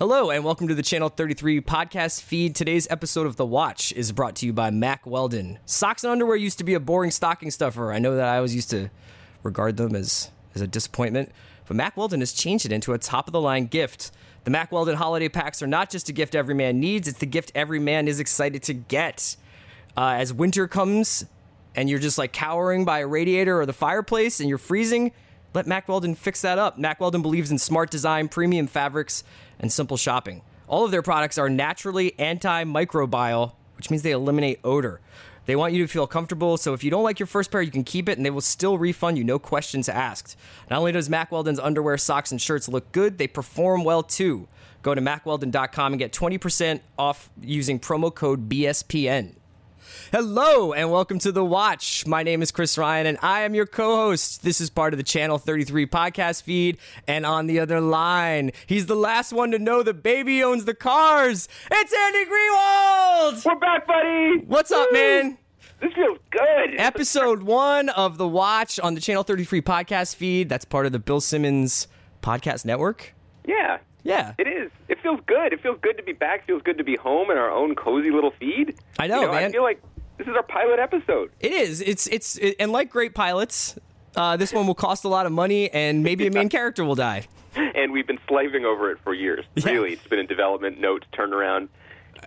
Hello, and welcome to the Channel 33 podcast feed. Today's episode of The Watch is brought to you by Mack Weldon. Socks and underwear used to be a boring stocking stuffer. I know that I always used to regard them as, as a disappointment, but Mack Weldon has changed it into a top of the line gift. The Mack Weldon holiday packs are not just a gift every man needs, it's the gift every man is excited to get. Uh, as winter comes and you're just like cowering by a radiator or the fireplace and you're freezing, let Mack Weldon fix that up. Mack Weldon believes in smart design, premium fabrics, and simple shopping. All of their products are naturally antimicrobial, which means they eliminate odor. They want you to feel comfortable, so if you don't like your first pair, you can keep it and they will still refund you, no questions asked. Not only does Mack Weldon's underwear, socks, and shirts look good, they perform well too. Go to macweldon.com and get 20% off using promo code BSPN. Hello and welcome to The Watch. My name is Chris Ryan and I am your co host. This is part of the Channel 33 podcast feed. And on the other line, he's the last one to know the baby owns the cars. It's Andy Greenwald! We're back, buddy. What's up, Woo! man? This feels good. Episode one of The Watch on the Channel 33 podcast feed. That's part of the Bill Simmons podcast network. Yeah, Yeah. it is. It feels good. It feels good to be back. It feels good to be home in our own cozy little feed. I know, You know I feel like this is our pilot episode. It is. It's it's it, and like great pilots, uh, this one will cost a lot of money and maybe a main character will die. And we've been slaving over it for years. Yeah. Really, it's been in development, notes, turnaround.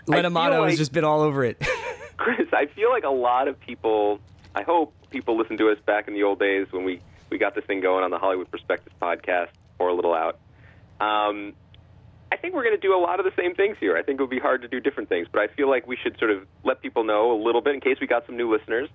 Len Amato has just been all over it. Chris, I feel like a lot of people, I hope people listen to us back in the old days when we, we got this thing going on the Hollywood Prospectus podcast, or a little out. Um, think we're going to do a lot of the same things here. I think it would be hard to do different things, but I feel like we should sort of let people know a little bit in case we got some new listeners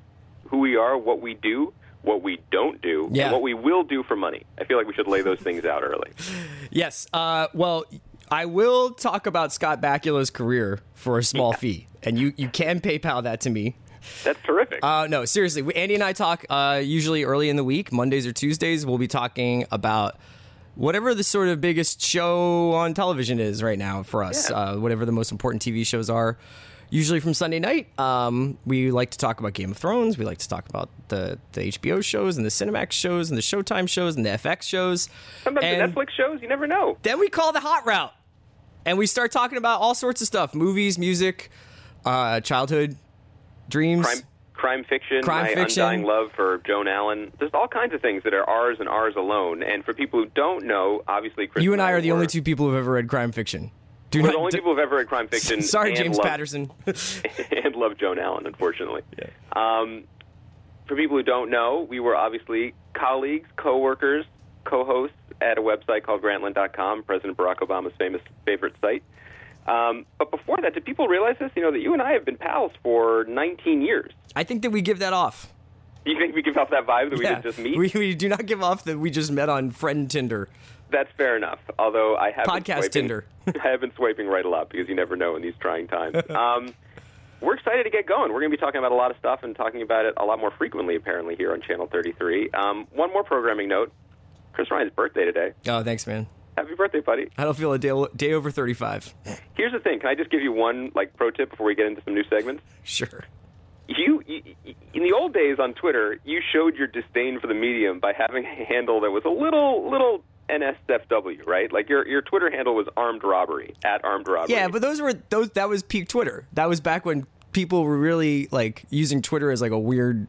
who we are, what we do, what we don't do, Yeah. and what we will do for money. I feel like we should lay those things out early. yes. Uh, well, I will talk about Scott Bakula's career for a small fee, and you you can PayPal that to me. That's terrific. Uh, no, seriously. Andy and I talk uh, usually early in the week, Mondays or Tuesdays. We'll be talking about whatever the sort of biggest show on television is right now for us, Yeah. uh, whatever the most important TV shows are. Usually from Sunday night, um, we like to talk about Game of Thrones. We like to talk about the, the HBO shows and the Cinemax shows and the Showtime shows and the FX shows. Sometimes and- the Netflix shows, you never know. then we call the hot route and we start talking about all sorts of stuff movies music uh, childhood dreams crime crime fiction, Crime my fiction. undying love for Joan Allen. There's all kinds of things that are ours and ours alone. And for people who don't know, obviously, Chris you and i are the were- only two people who've ever read crime fiction do We're not the only d- people who've ever read crime fiction. sorry james patterson and love Joan Allen, unfortunately. Um, for people who don't know, we were obviously colleagues, co-workers, co-hosts at a website called Grantland.com, President Barack Obama's famous favorite site. Um, but before that, did people realize this? You know that you and I have been pals for 19 years. i think that we give that off Do you think we give off that vibe that we yeah didn't just meet? we, we do not give off that we just met on friend tinder That's fair enough. Although I have Podcast swiping, Tinder. I have been swiping right a lot because you never know in these trying times. Um, we're excited to get going. We're going to be talking about a lot of stuff and talking about it a lot more frequently, apparently, here on Channel 33. Um, one more programming note: Chris Ryan's birthday today. oh thanks man Happy birthday, buddy! i don't feel a day, day over 35 Here's the thing: Can I just give you one like pro tip before we get into some new segments? sure You, you, in the old days on Twitter, you showed your disdain for the medium by having a handle that was a little, little NSFW, right? Like your your Twitter handle was armed robbery at armed robbery. yeah but those were those that was peak twitter that was back when people were really like using twitter as like a weird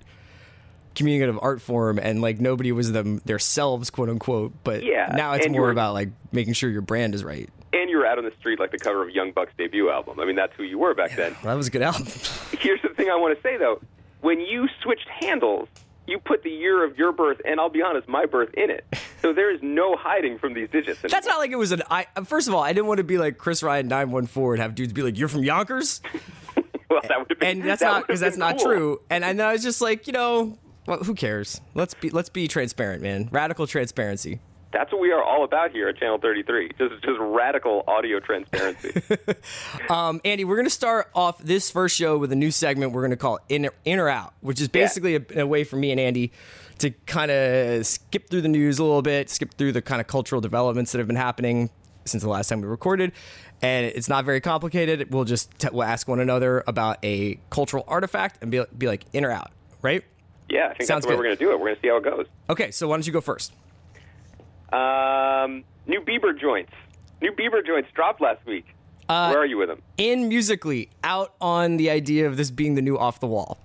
communicative art form and like nobody was them themselves quote unquote but Yeah, now it's more about like making sure your brand is right and you're out on the street like the cover of Young Buck's debut album. I mean, that's who you were back then. that was a good album Here's the thing I want to say though: when you switched handles, you put the year of your birth and I'll be honest, my birth in it. So there is no hiding from these digits. that's not like it was an i first of all i didn't want to be like chris ryan 914 and have dudes be like you're from yonkers well, that would have been and that's that not because that's been not true and, and i was just like you know well, who cares let's be let's be transparent man radical transparency That's what we are all about here at Channel 33. Just just radical audio transparency. Um, Andy, we're going to start off this first show with a new segment we're going to call In, In or Out, which is basically a, a way for me and Andy to kind of skip through the news a little bit, skip through the kind of cultural developments that have been happening since the last time we recorded. And it's not very complicated. We'll just t- we'll ask one another about a cultural artifact and be, be like in or out, right? Yeah, I think Sounds that's the way good. we're going to do it. We're going to see how it goes. Okay, so why don't you go first? Um, new Bieber joints. New Bieber joints dropped last week. Uh, Where are you with them? In musically, out on the idea of this being the new off the wall.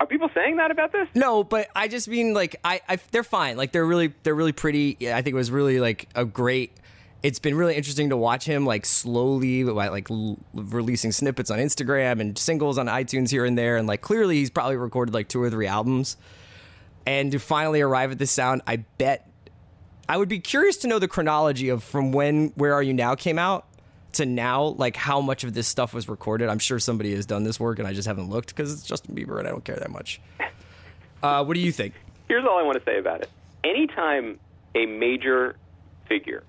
Are people saying that about this? No, but I just mean like I, I they're fine. Like they're really they're really pretty. Yeah, I think it was really like a great. It's been really interesting to watch him like slowly like l- releasing snippets on Instagram and singles on iTunes here and there, and like clearly he's probably recorded like two or three albums. And to finally arrive at this sound, I bet I would be curious to know the chronology of from when Where Are You Now came out to now, like how much of this stuff was recorded. I'm sure somebody has done this work, and I just haven't looked because it's Justin Bieber, and I don't care that much. Uh, what do you think? Here's all I want to say about it. Anytime a major figure,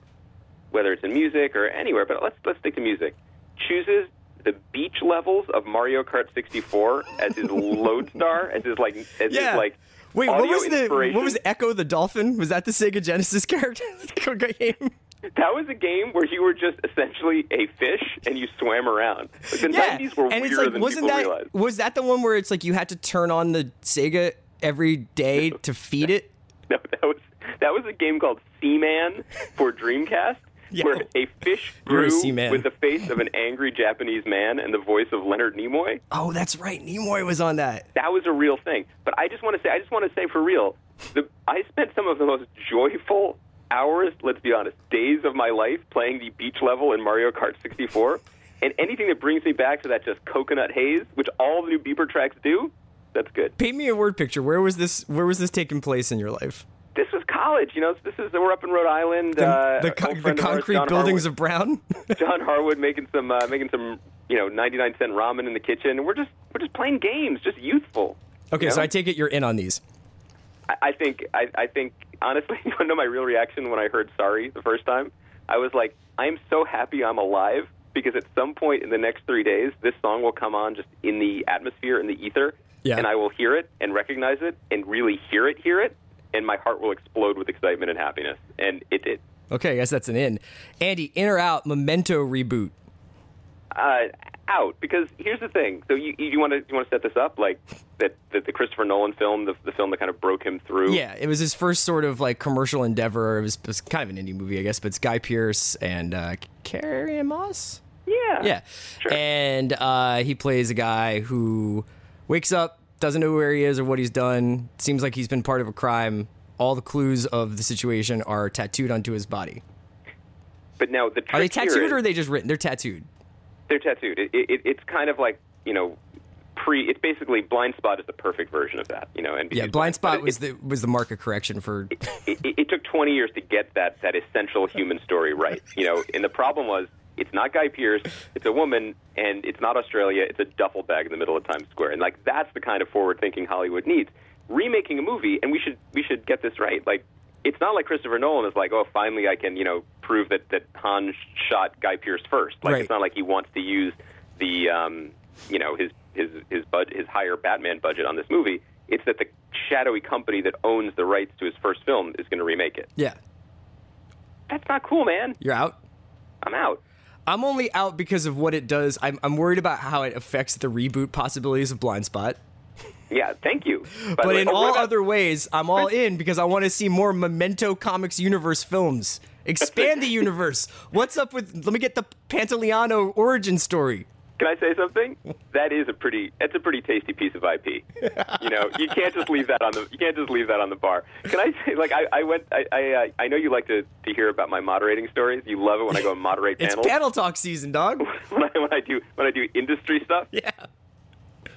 whether it's in music or anywhere, but let's let's stick to music, chooses the beach levels of Mario Kart 64 as his lodestar, as his like as his like Wait, what was the what was Ecco the Dolphin? Was that the Sega Genesis character game? That was a game where you were just essentially a fish and you swam around. Like, the 90s were and weirder it's like than wasn't that realize. was that the one where it's like you had to turn on the Sega every day to feed it? No, that was that was a game called Seaman for Dreamcast, Yeah. where a fish grew with the face of an angry Japanese man and the voice of Leonard Nimoy. Oh, that's right. Nimoy was on that. That was a real thing. But I just want to say, I just want to say for real, the, I spent some of the most joyful hours, let's be honest, days of my life playing the beach level in Mario Kart 64. And anything that brings me back to that just coconut haze, which all the new Bieber tracks do, that's good. Paint me a word picture. Where was this? Where was this taking place in your life? This was college, you know. This is we're up in Rhode Island. The, uh, the, con- the of ours, concrete buildings Harwood. of Brown. John Harwood making some uh, making some you know 99 cent ramen in the kitchen, we're just we're just playing games, just youthful. okay, you so? I take it you're in on these. I, I think I, I think honestly, you know my real reaction when I heard "Sorry" the first time? I was like, I'm so happy I'm alive because at some point in the next three days, this song will come on just in the atmosphere, in the ether, Yeah. and I will hear it and recognize it and really hear it, hear it, and my heart will explode with excitement and happiness, and it did. Okay, I guess that's an in. Andy, in or out? Memento reboot. uh, out because here's the thing. So you you want to you want to set this up like that, that the Christopher Nolan film, the, the film that kind of broke him through. Yeah, it was his first sort of like commercial endeavor. It was, it was kind of an indie movie, I guess, but it's Guy Pearce and uh, Carrie Moss. yeah, Yeah, Sure. and uh, he plays a guy who wakes up, doesn't know where he is or what he's done. Seems like he's been part of a crime. All the clues of the situation are tattooed onto his body. But now the Are they tattooed is- or are they just written? They're tattooed. they're tattooed. It, it, it's kind of like you know. Pre, it's basically Blind Spot is the perfect version of that, you know. NBC's Yeah, Blind Spot Spot It- was the was the market correction for. it, it, it took 20 years to get that that essential human story right. You know, and the problem was it's not Guy Pearce, it's a woman, and it's not Australia. It's a duffel bag in the middle of Times Square, and like that's the kind of forward-thinking Hollywood needs. Remaking a movie, and we should we should get this right. Like, it's not like Christopher Nolan is like, oh, finally I can you know prove that that Han shot Guy Pearce first. Like, Right. it's not like he wants to use the um, you know his his his bud his higher Batman budget on this movie. It's that the shadowy company that owns the rights to his first film is going to remake it. Yeah, That's not cool, man. you're out. I'm out. I'm only out because of what it does. I'm, I'm worried about how it affects the reboot possibilities of Blind Spot. Yeah, thank you. By But in oh, all about- other ways, I'm all in because I want to see more Memento Comics universe films. Expand the universe. What's up with? Let me get the Pantoliano origin story. Can I say something? That is a pretty. That's a pretty tasty piece of IP. You know, you can't just leave that on the. You can't just leave that on the bar. Can I say? Like, I, I went. I, I, uh, I know you like to, to hear about my moderating stories. You love it when I go and moderate It's panels. panel talk season, dog. when, I, when I do when I do industry stuff. Yeah.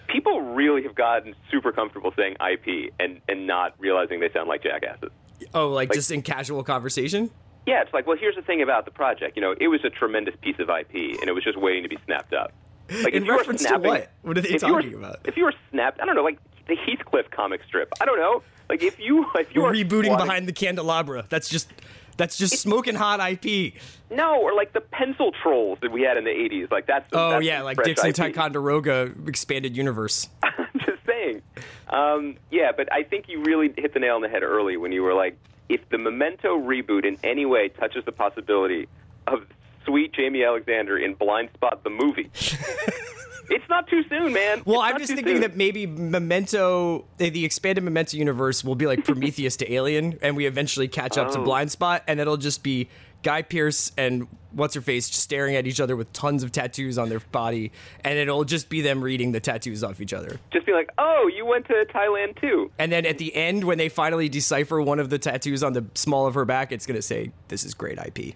People really have gotten super comfortable saying IP and and not realizing they sound like jackasses. Oh, like, just in casual conversation. Yeah, it's like, well, here's the thing about the project. You know, it was a tremendous piece of IP, and it was just waiting to be snapped up. Like, In if you were reference to what? What are they you were- talking about? If you were snapped, I don't know, like the Heathcliff comic strip. I don't know. Like if you if you We're were rebooting behind the candelabra. That's just that's just smoking hot IP. no, or like the pencil trolls that we had in the '80s. Like that's Oh that's yeah, like Dixon IP. Ticonderoga expanded universe. I'm just saying. Um, yeah, but I think you really hit the nail on the head early when you were like, if the Memento reboot in any way touches the possibility of sweet Jaimie Alexander in Blind Spot the movie, it's not too soon, man. Well, It's I'm just thinking soon. that maybe Memento, the expanded Memento universe, will be like Prometheus to Alien, and we eventually catch up to Oh. Blind Spot, and it'll just be Guy Pearce and what's her face staring at each other with tons of tattoos on their body, and it'll just be them reading the tattoos off each other. Just be like, oh, you went to Thailand too. And then at the end, when they finally decipher one of the tattoos on the small of her back, it's gonna say, "This is great IP."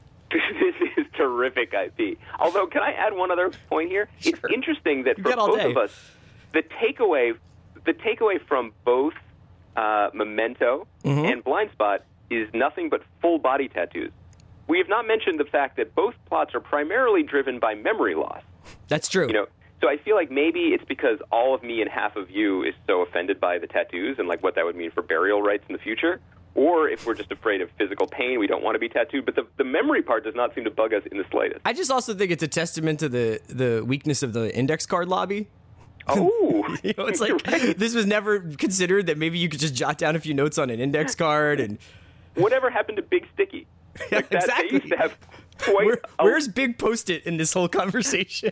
Terrific IP. Although, can I add one other point here? It's interesting that You for both day. of us, the takeaway, the takeaway from both uh, Memento Mm-hmm. and Blind Spot is nothing but full body tattoos. We have not mentioned the fact that both plots are primarily driven by memory loss. That's true. You know, so I feel like maybe it's because all of me and half of you is so offended by the tattoos and like what that would mean for burial rights in the future. Or if we're just afraid of physical pain, we don't want to be tattooed. But the, the memory part does not seem to bug us in the slightest. I just also think it's a testament to the the weakness of the index card lobby. Oh, You know, it's like right. this was never considered that maybe you could just jot down a few notes on an index card and whatever happened to Big Sticky? Like that, exactly. They used to have quite. Where, a- where's Big Post-it in this whole conversation?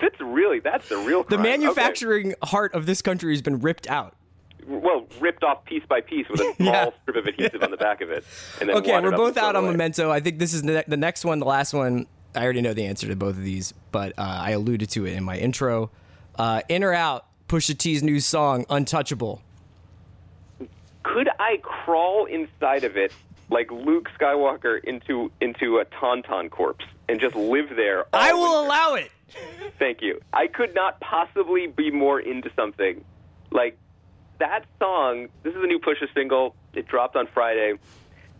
that's really that's the real the crime. Okay. manufacturing heart of this country has been ripped out. Well, ripped off piece by piece with a small Yeah. strip of adhesive on the back of it. Okay, we're both out on away. Memento. I think this is the, the next one, the last one. I already know the answer to both of these, but uh, I alluded to it in my intro. Uh, in or out, Pusha T's new song, Untouchable. could I crawl inside of it like Luke Skywalker into into a tauntaun corpse and just live there? I will winter? allow it. Thank you. I could not possibly be more into something like that song. This is a new Pusha single. It dropped on Friday.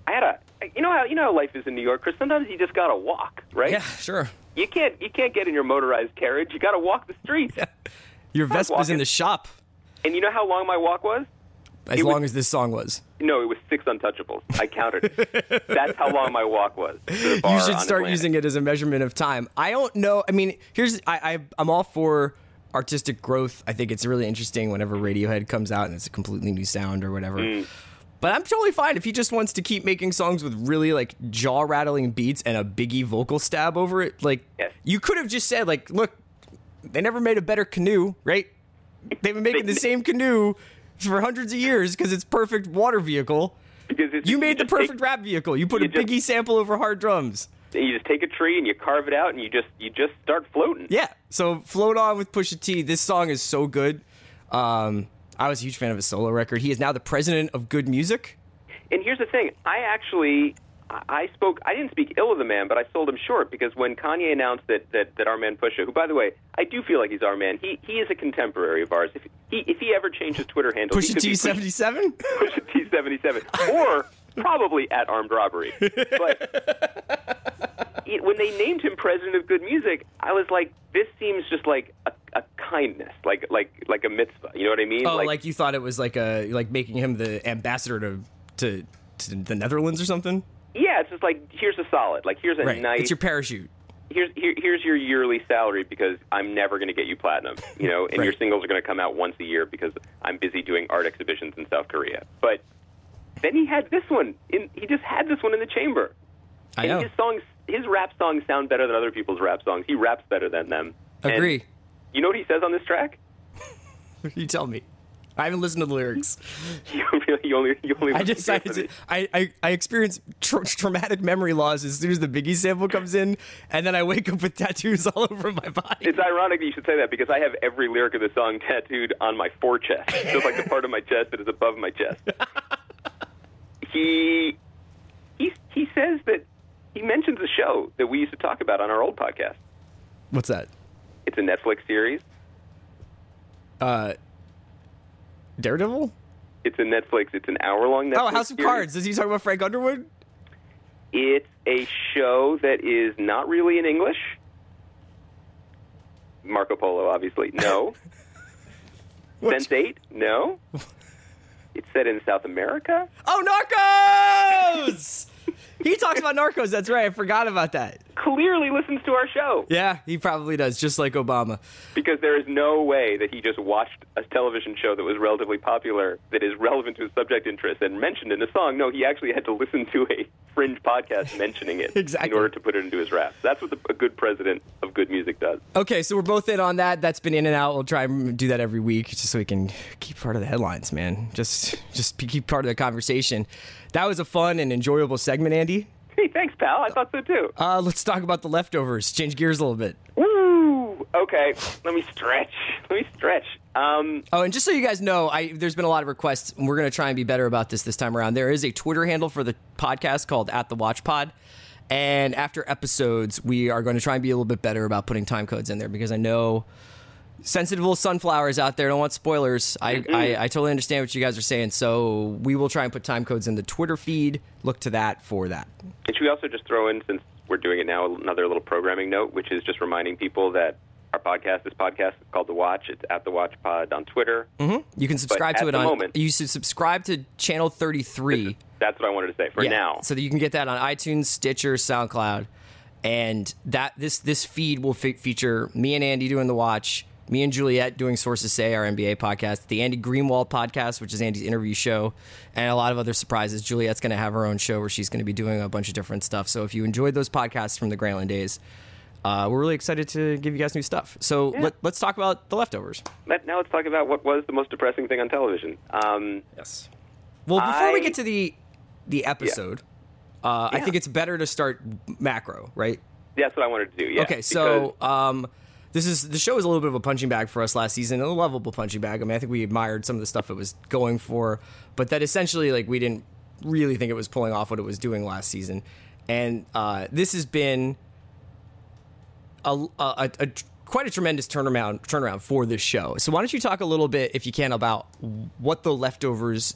I had a you know how you know how life is in New York, Chris. Sometimes you just gotta walk, right? Yeah, sure. You can't you can't get in your motorized carriage. You gotta walk the streets. Your Vespa's in the shop And you know how long my walk was? as It was- long as this song was. No, it was six untouchables. I counted. it. That's how long my walk was. to the bar you should start Atlantic. using it as a measurement of time. I don't know. I mean, here's I, I I'm all for artistic growth. I think it's really interesting whenever Radiohead comes out and it's a completely new sound or whatever. Mm. But I'm totally fine if he just wants to keep making songs with really like jaw rattling beats and a biggie vocal stab over it. Like Yes. you could have just said like, look, they never made a better canoe, right? They've been making the same canoe for hundreds of years because it's perfect water vehicle. Because it's, You made the just take- perfect rap vehicle. You put you a just- biggie sample over hard drums. You just take a tree and you carve it out and you just you just start floating. Yeah. So float on with Pusha T. This song is so good. Um, I was a huge fan of his solo record. He is now the president of Good Music. And here's the thing: I actually, I spoke. I didn't speak ill of the man, but I sold him short because when Kanye announced that that, that our man Pusha, who by the way, I do feel like he's our man. He he is a contemporary of ours. If he if he ever changed his Twitter handle, Pusha T seventy seven. Pusha T seventy seven, or probably at armed robbery. But when they named him president of good music, I was like, this seems just like a, a kindness, like like like a mitzvah. You know what I mean? Oh, like, you thought it was like a like making him the ambassador to to, to the Netherlands or something. yeah, it's just like here's a solid, like here's a Right. nice It's your parachute. here's here, here's your yearly salary because I'm never going to get you platinum, you know, and your singles are going to come out once a year because I'm busy doing art exhibitions in South Korea. But then he had this one. In, he just had this one in the chamber. I And know. his songs, his rap songs sound better than other people's rap songs. He raps better than them. And Agree. you know what he says on this track? you tell me. I haven't listened to the lyrics. You really, you only, you only. I just I. I, I, I experience tra- traumatic memory loss as soon as the Biggie sample comes in, and then I wake up with tattoos all over my body. It's ironic that you should say that because I have every lyric of the song tattooed on my forechest, just like the part of my chest that is above my chest. he he he says that he mentions a show that we used to talk about on our old podcast. What's that? It's a Netflix series. Uh, Daredevil? It's a Netflix. It's an hour-long Netflix. Oh, House of series. Cards. Does he talk about Frank Underwood? It's a show that is not really in English. Marco Polo, obviously, no. Sense8, no. It's set in South America. Oh, Narcos! he talks about Narcos. That's right. I forgot about that. Clearly listens to our show Yeah, he probably does, just like Obama. because there is no way that he just watched a television show that was relatively popular that is relevant to his subject interest and mentioned in a song. No, he actually had to listen to a fringe podcast mentioning it Exactly. in order to put it into his rap. That's what the, a good president of good music does. Okay, so we're both in on that. That's been in and out. We'll try and do that every week, just so we can keep part of the headlines, man. Just, just keep part of the conversation. That was a fun and enjoyable segment, Andy. Hey, thanks, pal. I thought so too. Uh, let's talk about the leftovers. Change gears a little bit. Woo! Okay, let me stretch. Let me stretch. Um, Oh, and just so you guys know, I there's been a lot of requests. and We're going to try and be better about this this time around. There is a Twitter handle for the podcast called at the Watch Pod, and after episodes, we are going to try and be a little bit better about putting time codes in there because I know sensitive little sunflowers out there don't want spoilers. I, mm-hmm. I I totally understand what you guys are saying, so we will try and put time codes in the Twitter feed. Look to that for that. and should we also just throw in, since we're doing it now, another little programming note, which is just reminding people that our podcast, this podcast, is called The Watch. It's at The Watch Pod on Twitter. Mm-hmm. You can subscribe at to it the on. moment- you should subscribe to channel thirty three. That's what I wanted to say for Yeah, now. so that you can get that on iTunes, Stitcher, SoundCloud, and that this this feed will fe- feature me and Andy doing the watch, me and Juliet doing Sources Say, our NBA podcast, the Andy Greenwald podcast, which is Andy's interview show, and a lot of other surprises. Juliet's going to have her own show where she's going to be doing a bunch of different stuff. So if you enjoyed those podcasts from the Grantland days. Uh, we're really excited to give you guys new stuff. So let, let's talk about the leftovers. Let- now let's talk about what was the most depressing thing on television. Um, Yes. Well, before we get to the the episode, uh, I think it's better to start macro, right? that's what I wanted to do. Yeah. okay, so um, this is the show is a little bit of a punching bag for us last season, a lovable punching bag. I mean, I think we admired some of the stuff it was going for, but that essentially like we didn't really think it was pulling off what it was doing last season, and uh, this has been a, a, a, quite a tremendous turnaround turnaround for this show. So why don't you talk a little bit, if you can, about what the leftovers,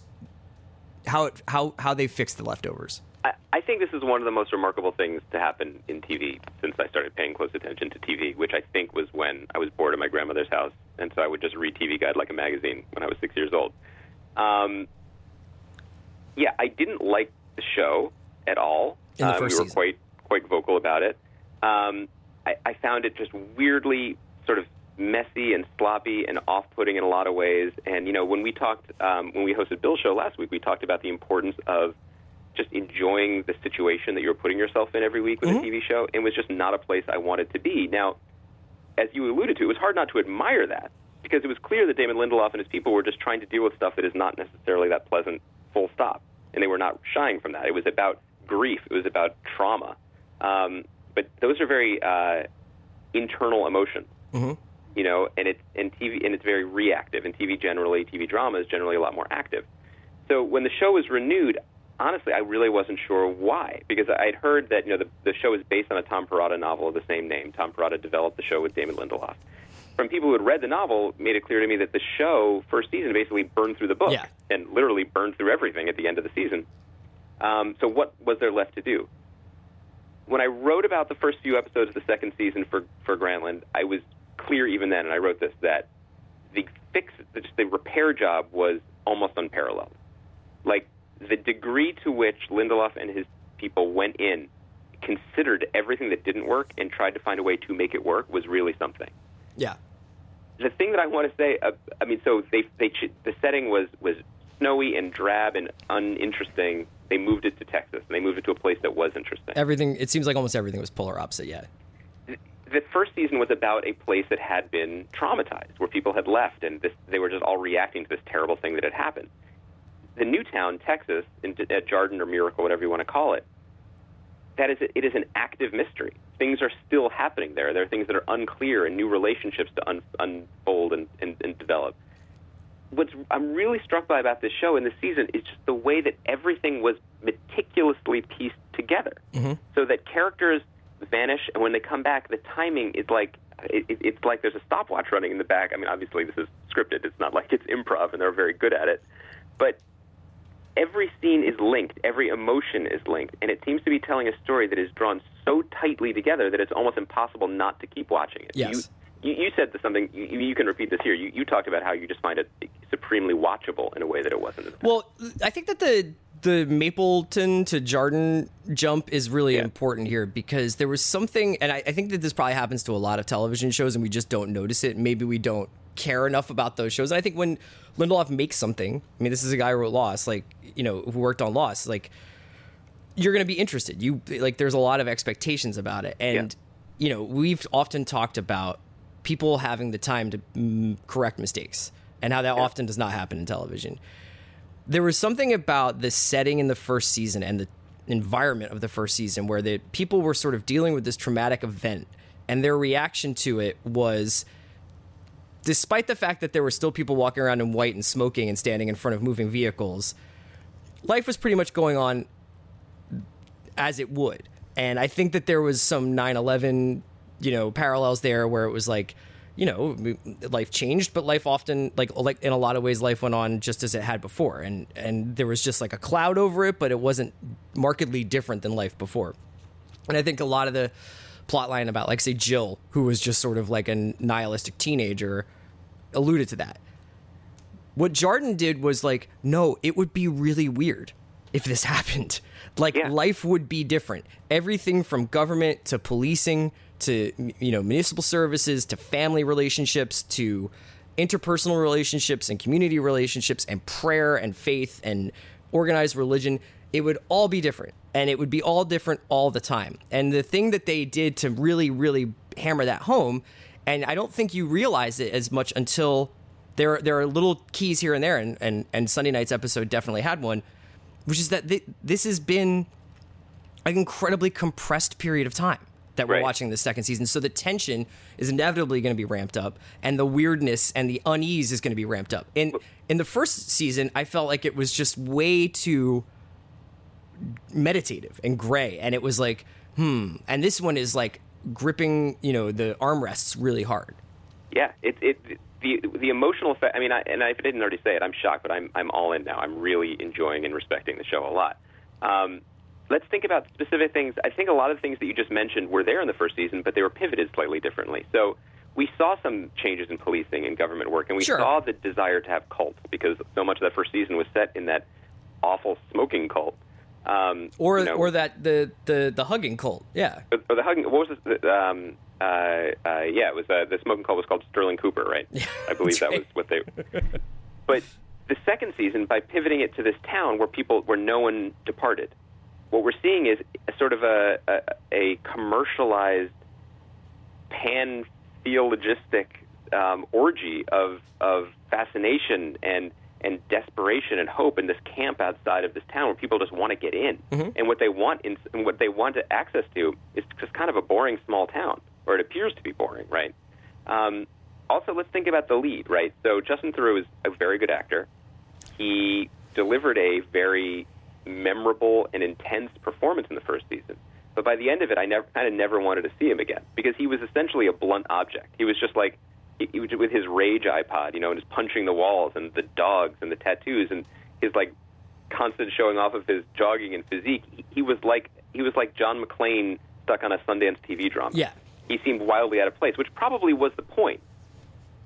how it, how how they fixed the leftovers. I, I think this is one of the most remarkable things to happen in TV since I started paying close attention to TV, which I think was when I was bored at my grandmother's house, and so I would just read TV Guide like a magazine when I was six years old. Um, yeah, I didn't like the show at all. In the Uh, first we were season. quite quite vocal about it. Um, I, I found it just weirdly sort of messy and sloppy and off-putting in a lot of ways. And you know, when we talked um, when we hosted Bill's show last week, we talked about the importance of just enjoying the situation that you're putting yourself in every week with Mhm. a TV show. It was just not a place I wanted to be. Now, as you alluded to, it was hard not to admire that because it was clear that Damon Lindelof and his people were just trying to deal with stuff that is not necessarily that pleasant, full stop. And they were not shying from that. It was about grief, it was about trauma. Um, but those are very uh, internal emotions. Mhm. You know, and it's and TV and it's very reactive. And TV generally, TV drama is generally a lot more active. So when the show was renewed, honestly, I really wasn't sure why because I'd heard that you know the, the show is based on a Tom Perrotta novel of the same name. Tom Perrotta developed the show with Damon Lindelof. From people who had read the novel, made it clear to me that the show first season basically burned through the book Yeah. and literally burned through everything at the end of the season. Um, so what was there left to do? When I wrote about the first few episodes of the second season for for Grantland, I was clear even then, and I wrote this that the fix, the, the repair job was almost unparalleled. Like the degree to which Lindelof and his people went in, considered everything that didn't work, and tried to find a way to make it work was really something. Yeah. The thing that I want to say, uh, I mean, so they they the setting was was snowy and drab and uninteresting. They moved it to Texas, and they moved it to a place that was interesting. Everything. It seems like almost everything was polar opposite. Yeah. the first season was about a place that had been traumatized, where people had left, and this, they were just all reacting to this terrible thing that had happened. The Newtown, Texas, in, at Jarden or Miracle, whatever you want to call it, that is it is an active mystery. Things are still happening there. There are things that are unclear and new relationships to un, unfold and, and, and develop. What's I'm really struck by about this show and this season is just the way that everything was meticulously pieced together, mm-hmm. so that characters vanish, and when they come back, the timing is like it, it- it's like there's a stopwatch running in the back. I mean, obviously this is scripted; it's not like it's improv, and they're very good at it. But every scene is linked, every emotion is linked, and it seems to be telling a story that is drawn so tightly together that it's almost impossible not to keep watching it. Yes. You, you, you said something. You, you can repeat this here. You, you talked about how you just find it supremely watchable in a way that it wasn't. in the past. Well, I think that the the Mapleton to Jarden jump is really Yeah. important here because there was something, and I, I think that this probably happens to a lot of television shows, and we just don't notice it. Maybe we don't care enough about those shows. And I think when Lindelof makes something, I mean, this is a guy who wrote Lost, like you know, who worked on Lost, like you're going to be interested. You like, there's a lot of expectations about it, and you know, we've often talked about people having the time to correct mistakes, and how that often does not happen in television there was something about the setting in the first season and the environment of the first season where the people were sort of dealing with this traumatic event and their reaction to it was despite the fact that there were still people walking around in white and smoking and standing in front of moving vehicles life was pretty much going on as it would. And i think that there was some 9-11 you know parallels there where it was like you know life changed but life often like like in a lot of ways life went on just as it had before and and there was just like a cloud over it but it wasn't markedly different than life before and i think a lot of the plot line about like say jill who was just sort of like a nihilistic teenager alluded to that what Jarden did was like, no, it would be really weird if this happened. Like Yeah. life would be different. Everything from government to policing to you know municipal services to family relationships to interpersonal relationships and community relationships and prayer and faith and organized religion it would all be different. And it would be all different all the time. And the thing that they did to really really hammer that home and i don't think you realize it as much until there there are little keys here and there, and and, and Sunday night's episode definitely had one, which is that thi- this has been an incredibly compressed period of time that we're Right. watching the second season. So the tension is inevitably going to be ramped up, and the weirdness and the unease is going to be ramped up. In in the first season, I felt like it was just way too meditative and gray, and it was like, hmm. And this one is like gripping, you know, the armrests really hard. Yeah, it it the the emotional effect. I mean, I, and I didn't already say it. I'm shocked, but I'm I'm all in now. I'm really enjoying and respecting the show a lot. Um, let's think about specific things. I think a lot of things that you just mentioned were there in the first season, but they were pivoted slightly differently. So we saw some changes in policing and government work, and we Sure. saw the desire to have cults because so much of that first season was set in that awful smoking cult. Um, Or you know, or that the the the hugging cult. Yeah. or the hugging. What was this? Um, uh, uh, yeah, it was uh, the smoking cult was called Sterling Cooper, right? I believe that right. was what they. But the second season, by pivoting it to this town where people, where no one departed, what we're seeing is a sort of a a, a commercialized pan theologistic um, orgy of of fascination and and desperation and hope in this camp outside of this town where people just want to get in. And what they want in, and what they want to access to is just kind of a boring small town or it appears to be boring right? Um, also let's think about the lead right? So Justin Theroux is a very good actor. He delivered a very memorable and intense performance in the first season. But by the end of it, I never kind of never wanted to see him again because he was essentially a blunt object. He was just like he, he was with his rage iPod, you know, and just punching the walls and the dogs and the tattoos and his like constant showing off of his jogging and physique. He, he was like he was like John McClane stuck on a Sundance TV drama. Yeah. He seemed wildly out of place, which probably was the point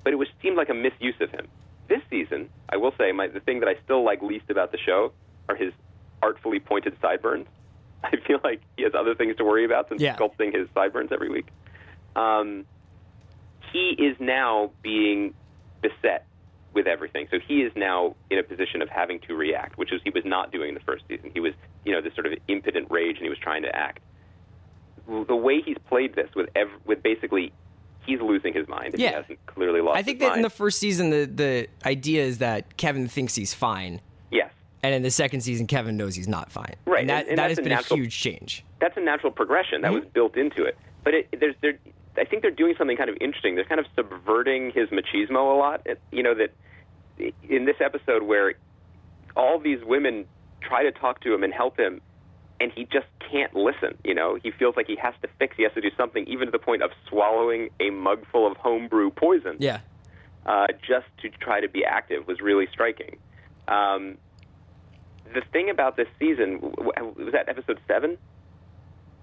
but it was seemed like a misuse of him. This season, I will say, my, the thing that I still like least about the show are his artfully pointed sideburns. I feel like he has other things to worry about than Yeah. sculpting his sideburns every week. Um, he is now being beset with everything. So he is now in a position of having to react, which is he was not doing in the first season. He was, you know, this sort of impotent rage, and he was trying to act. The way he's played this with ev- with basically, he's losing his mind. Yeah. he hasn't clearly lost. I think that in the first season, the the idea is that Kevin thinks he's fine, and in the second season, Kevin knows he's not fine. Right, And that and- and that has a been natural- a huge change. that's a natural progression that was built into it. But it, there's there, I think they're doing something kind of interesting. They're kind of subverting his machismo a lot. It, you know that in this episode where all these women try to talk to him and help him, and he just can't listen. You know, he feels like he has to fix. He has to do something, even to the point of swallowing a mug full of homebrew poison Yeah. uh, just to try to be active was really striking. Um, the thing about this season was that episode seven,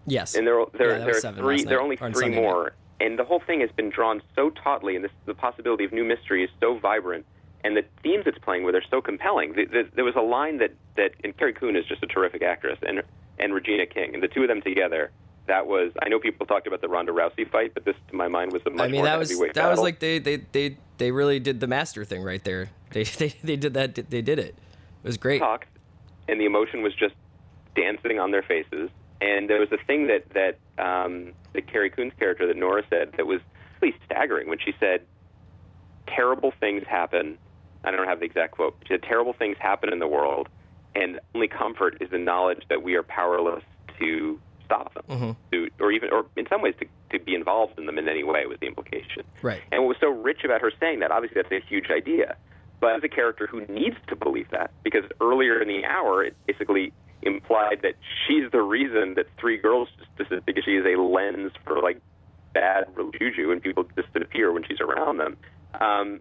Yes. and there are, there, Yeah, there are three. There are only three Sunday night. more, and the whole thing has been drawn so tautly, and this, the possibility of new mystery is so vibrant, and the themes it's playing with are so compelling. The, the, there was a line that that and Carrie Coon is just a terrific actress, and and Regina King, and the two of them together. That was. I know people talked about the Ronda Rousey fight, but this, to my mind, was a much I mean, more that was that was like they, they they they really did the master thing right there. They they they did that. They did it. It was great. talked, and the emotion was just dancing on their faces. And there was a thing that that um, that Carrie Coon's character that Nora said that was really staggering when she said, "Terrible things happen." I don't have the exact quote. She said, "Terrible things happen in the world, and only comfort is the knowledge that we are powerless to stop them, Mm-hmm. to, or even, or in some ways, to, to be involved in them in any way was the implication. Right. And what was so rich about her saying that, obviously, that's a huge idea. But as a character who needs to believe that, because earlier in the hour, it basically implied that she's the reason that three girls just disappear because she is a lens for like bad juju and people just disappear when she's around them. Um,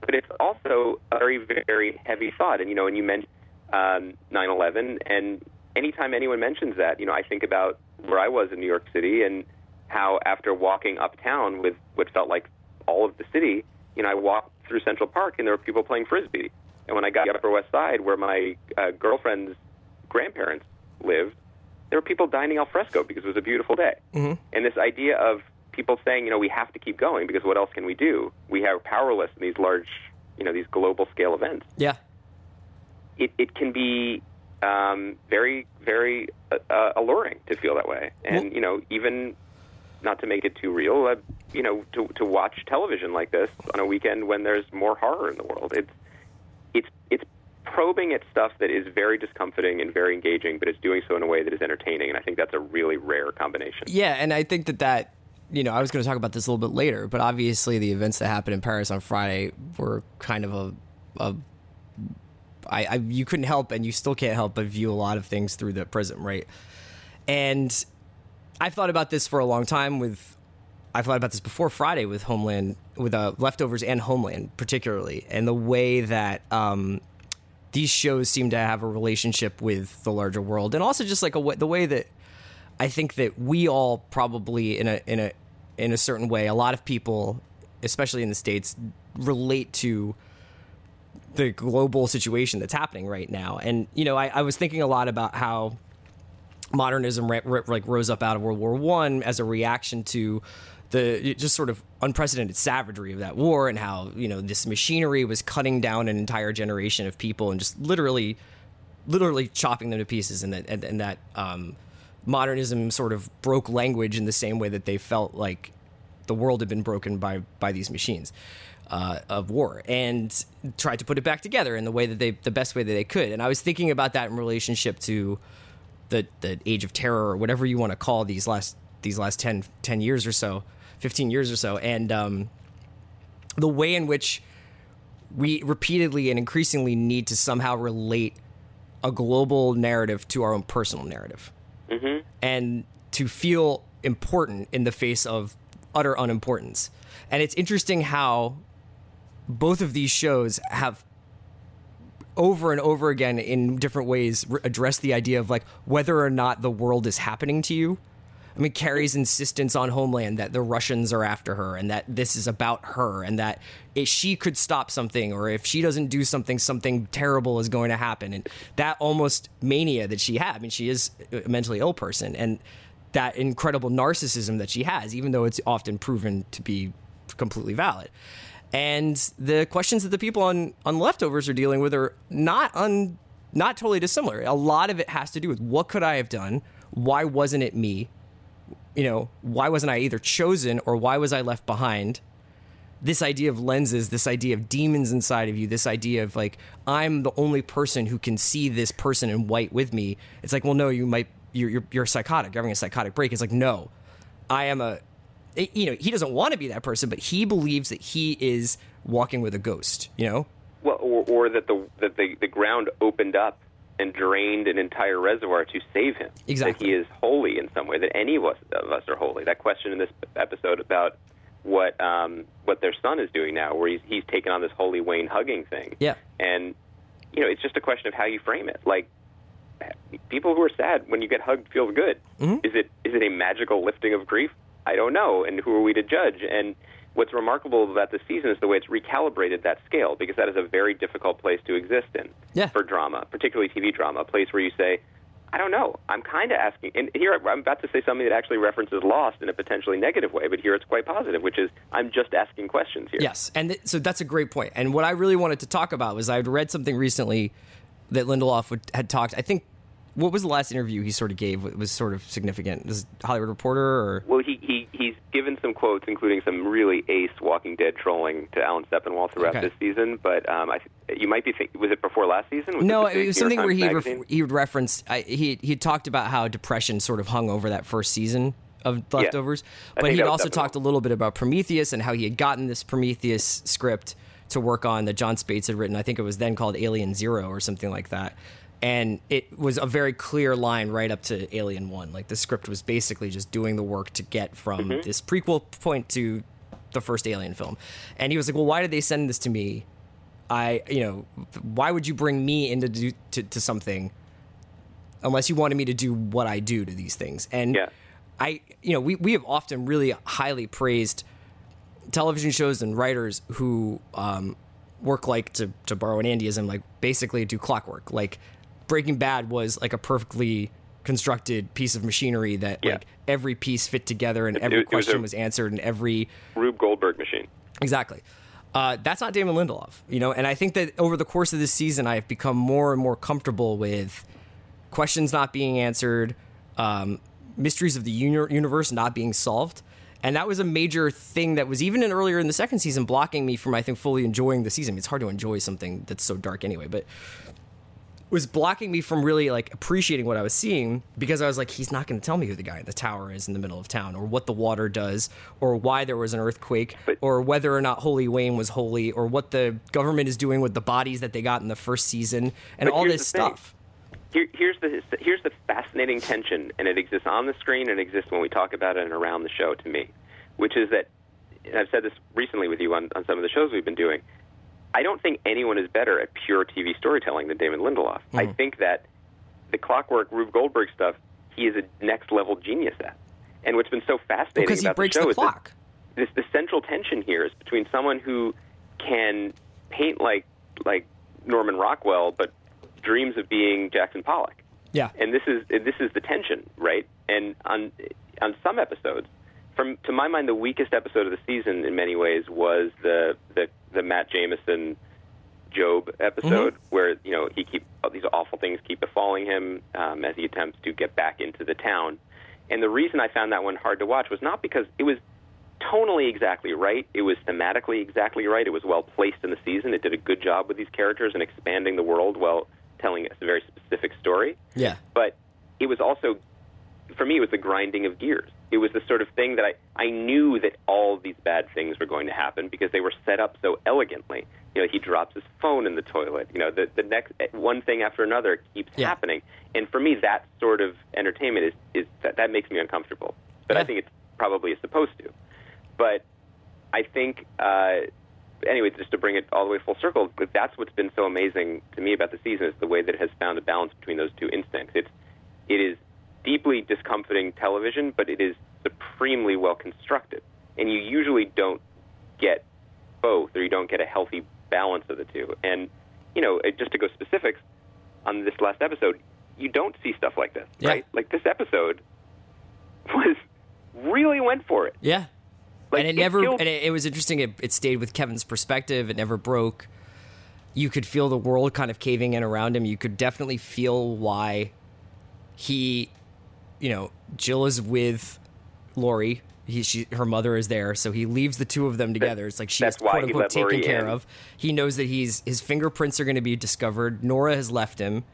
but it's also a very, very heavy thought. And, you know, and you mentioned um, 9/11, and anytime anyone mentions that, you know, I think about where I was in New York City and how after walking uptown with what felt like all of the city, you know, I walked through Central Park and there were people playing frisbee. And when I got to the Upper West Side, where my uh, girlfriend's grandparents lived, there were people dining al fresco because it was a beautiful day. Mm-hmm. And this idea of people saying, you know, we have to keep going because what else can we do? We are powerless in these large, you know, these global scale events. Yeah. It, it can be um, very, very uh, uh, alluring to feel that way. And, you know, even not to make it too real, uh, you know, to, to watch television like this on a weekend when there's more horror in the world. It's, it's, it's probing at stuff that is very discomforting and very engaging, but it's doing so in a way that is entertaining. And I think that's a really rare combination. Yeah, and I think that that you know I was going to talk about this a little bit later, but obviously the events that happened in Paris on Friday were kind of a, a I, I you couldn't help and you still can't help but view a lot of things through the prism, right? And I've thought about this for a long time with I've thought about this before Friday with Homeland with uh, leftovers and Homeland particularly, and the way that um, these shows seem to have a relationship with the larger world, and also just like a the way that I think that we all probably in a in a in a certain way, a lot of people, especially in the states, relate to the global situation that's happening right now. And you know, I, I was thinking a lot about how modernism ra- ra- like rose up out of World War One as a reaction to the just sort of unprecedented savagery of that war and how you know this machinery was cutting down an entire generation of people and just literally literally chopping them to pieces and that and, and that um, modernism sort of broke language in the same way that they felt like the world had been broken by by these machines uh, of war and tried to put it back together in the way that they the best way that they could. And I was thinking about that in relationship to the the age of terror or whatever you want to call these last these last 10, 10 years or so 15 years or so and um, the way in which we repeatedly and increasingly need to somehow relate a global narrative to our own personal narrative Mm-hmm. and to feel important in the face of utter unimportance. And it's interesting how both of these shows have over and over again in different ways re- address the idea of like whether or not the world is happening to you. I mean, Carrie's insistence on Homeland that the Russians are after her and that this is about her and that if she could stop something or if she doesn't do something, something terrible is going to happen. And that almost mania that she had. I mean, she is a mentally ill person and that incredible narcissism that she has, even though it's often proven to be completely valid. And the questions that the people on, on leftovers are dealing with are not un, not totally dissimilar. A lot of it has to do with what could I have done? Why wasn't it me? you know, why wasn't I either chosen or why was I left behind? This idea of lenses, this idea of demons inside of you, this idea of like, I'm the only person who can see this person in white with me. It's like, well, no, you might, you're, you're, you're psychotic, you're having a psychotic break. It's like, no, I am a, you know, he doesn't want to be that person, but he believes that he is walking with a ghost, you know? Well, or, or that the that the, the ground opened up and drained an entire reservoir to save him. Exactly. That he is holy in some way. That any of us, of us are holy. That question in this episode about what um, what their son is doing now, where he's he's taken on this holy Wayne hugging thing. Yeah. And you know, it's just a question of how you frame it. Like people who are sad when you get hugged feels good. Mm-hmm. Is it is it a magical lifting of grief? I don't know. And who are we to judge? And what's remarkable about this season is the way it's recalibrated that scale because that is a very difficult place to exist in Yeah. for drama, particularly TV drama, a place where you say, I don't know. I'm kind of asking, and here I'm about to say something that actually references Lost in a potentially negative way, but here it's quite positive, which is I'm just asking questions here. Yes, and th- so that's a great point. And what I really wanted to talk about was I'd read something recently that Lindelof would, had talked. I think what was the last interview he sort of gave? That was sort of significant. Is Hollywood Reporter or? Well, he, he he's given some quotes, including some really ace Walking Dead trolling to Alan Sepinwall throughout Okay. this season. But um, I, you might be think, was it before last season? Was No, it, it was something where he ref- he would reference. I, he he talked about how depression sort of hung over that first season of Leftovers, I but he'd also talked a little bit about Prometheus and how he had gotten this Prometheus script to work on that Jon Spaihts had written. I think it was then called Alien Zero or something like that. And it was a very clear line right up to Alien One. Like the script was basically just doing the work to get from Mm-hmm. this prequel point to the first Alien film. And he was like, "Well, why did they send this to me? I, you know, why would you bring me into do, to, to something unless you wanted me to do what I do to these things? And Yeah. I, you know, we, we have often really highly praised television shows and writers who um, work like to, to borrow an Andyism, like basically do clockwork. Like Breaking Bad was like a perfectly constructed piece of machinery that Yeah. like every piece fit together and every it was question a- was answered and every Rube Goldberg machine. Exactly. Uh, that's not Damon Lindelof, you know. And I think that over the course of this season, I've become more and more comfortable with questions not being answered, um, mysteries of the uni- universe not being solved, and that was a major thing that was even in earlier in the second season blocking me from I think fully enjoying the season. It's hard to enjoy something that's so dark anyway, but was blocking me from really like appreciating what I was seeing because I was like, he's not going to tell me who the guy in the tower is in the middle of town, or what the water does, or why there was an earthquake, But- or whether or not Holy Wayne was holy, or what the government is doing with the bodies that they got in the first season, and all this stuff. Here, here's the here's the fascinating tension, and it exists on the screen and it exists when we talk about it and around the show. To me, which is that and I've said this recently with you on, on some of the shows we've been doing. I don't think anyone is better at pure TV storytelling than Damon Lindelof. I hmm. think that the Clockwork Rube Goldberg stuff, he is a next level genius at. And what's been so fascinating Because he about breaks the show the is that this the central tension here is between someone who can paint like like Norman Rockwell, but dreams of being Jackson Pollock. Yeah. And this is this is the tension, right? And on on some episodes, from to my mind, the weakest episode of the season in many ways was the the, the Matt Jamison Job episode, where you know he keep these awful things keep befalling him um, as he attempts to get back into the town. And the reason I found that one hard to watch was not because it was tonally exactly right. It was thematically exactly right. It was well placed in the season. It did a good job with these characters and expanding the world while telling us a very specific story. Yeah. But it was also, for me, it was the grinding of gears. It was the sort of thing that I, I knew that all these bad things were going to happen because they were set up so elegantly. You know, he drops his phone in the toilet. You know, the, the next one thing after another keeps Yeah. happening. And for me, that sort of entertainment is, is that, that makes me uncomfortable. But Yeah. I think it's probably is supposed to. But I think, uh, anyway, just to bring it all the way full circle, but that's what's been so amazing to me about the season is the way that it has found a balance between those two instincts. It's it is deeply discomforting television, but it is supremely well constructed, and you usually don't get both, or you don't get a healthy balance of the two. And you know, just to go specifics on this last episode, you don't see stuff like this, Yeah. right? Like this episode was really went for it. Yeah. Like, and it it never killed- and it, it was interesting it, it stayed with kevin's perspective it never broke you could feel the world kind of caving in around him you could definitely feel why he you know jill is with lori he, she, her mother is there, so he leaves the two of them together. It's like she's quote unquote taken Lori care in. of. He knows that he's his fingerprints are going to be discovered. Nora has left him,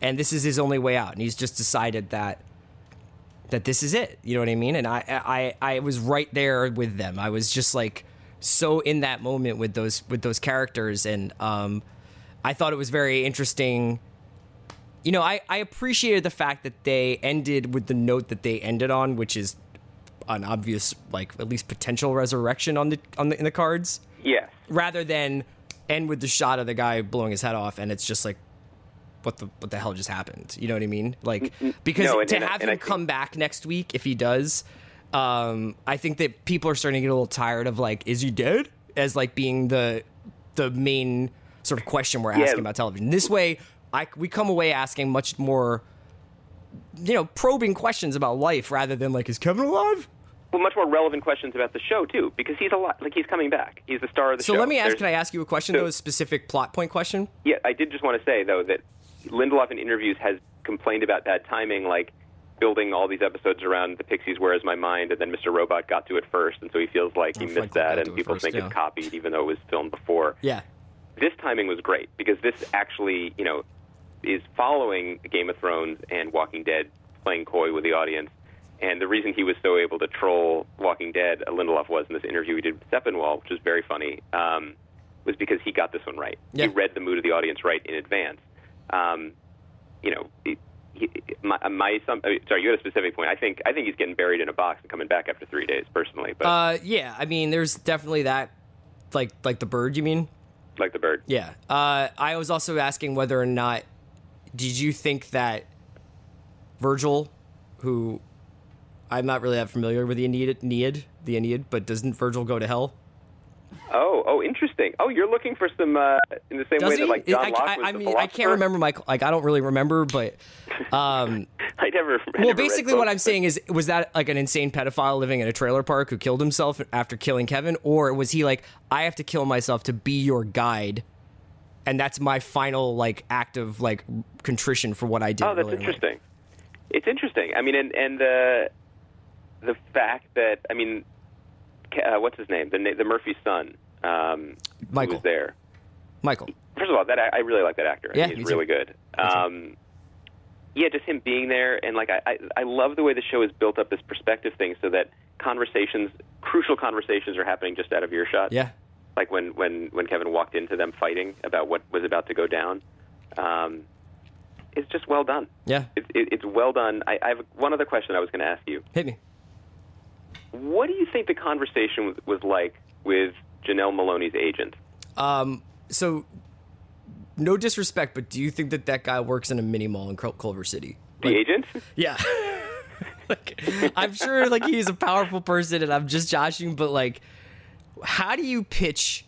and this is his only way out. And he's just decided that that this is it. You know what I mean? And I, I, I was right there with them. I was just like so in that moment with those with those characters, and um, I thought it was very interesting. You know, I, I appreciated the fact that they ended with the note that they ended on, which is an obvious, like at least potential resurrection on the on the in the cards, Yes. rather than end with the shot of the guy blowing his head off, and it's just like. What the what the hell just happened? You know what I mean? Like because No, and- to and have I him come back next week if he does, um, I think that people are starting to get a little tired of like, is he dead? As like being the the main sort of question we're Yeah. asking about television. This way, I we come away asking much more, you know, probing questions about life rather than like, is Kevin alive? Well, much more relevant questions about the show too, because he's a lot like he's coming back. He's the star of the So show. So let me ask. There's- Can I ask you a question? So- though, a specific plot point question. Yeah, I did just want to say though that Lindelof in interviews has complained about bad timing, like building all these episodes around the Pixies "Where Is My Mind," and then Mr. Robot got to it first, and so he feels like he Oh, missed Frankel that, and people first, think yeah. it's copied, even though it was filmed before. Yeah. This timing was great because this actually, you know, is following Game of Thrones and Walking Dead playing coy with the audience. And the reason he was so able to troll Walking Dead, uh, Lindelof was in this interview he did with Sepinwall, which was very funny, um, was because he got this one right. Yeah. He read the mood of the audience right in advance. Um, you know, it, he, my, my some, uh, sorry, you had a specific point. I think I think he's getting buried in a box and coming back after three days, personally. But Uh, yeah. I mean, there's definitely that, like like the bird. You mean? like the bird, Yeah. Uh, I was also asking whether or not did you think that Virgil, who I'm not really that familiar with the Aeneid, Aeneid, the Aeneid, but doesn't Virgil go to hell? Oh, oh, interesting. Oh, you're looking for some uh, in the same Does way he? that like John I, Locke I, was I mean, I can't remember my like I don't really remember, but um, I never. I well, never basically, what books, I'm but- saying is, was that like an insane pedophile living in a trailer park who killed himself after killing Kevin, or was he like, I have to kill myself to be your guide, and that's my final like act of like contrition for what I did. Oh, that's earlier in life? interesting. It's interesting. I mean, and and the the fact that I mean, uh, what's his name? The the Murphy son, um, who Michael. was there. Michael. First of all, that I really like that actor. Yeah, he's really good. Um, yeah, just him being there, and like I, I I love the way the show has built up this perspective thing, so that conversations, crucial conversations, are happening just out of earshot. Yeah. Like when when when Kevin walked into them fighting about what was about to go down. Um, it's just well done. Yeah. It's it, it's well done. I, I have one other question I was going to ask you. Hit me. What do you think the conversation was, was like with Janel Moloney's agent? Um, so, no disrespect, but do you think that that guy works in a mini mall in Culver City? The Like- agent? Yeah. like, I'm sure like he's a powerful person and I'm just joshing, but like how do you pitch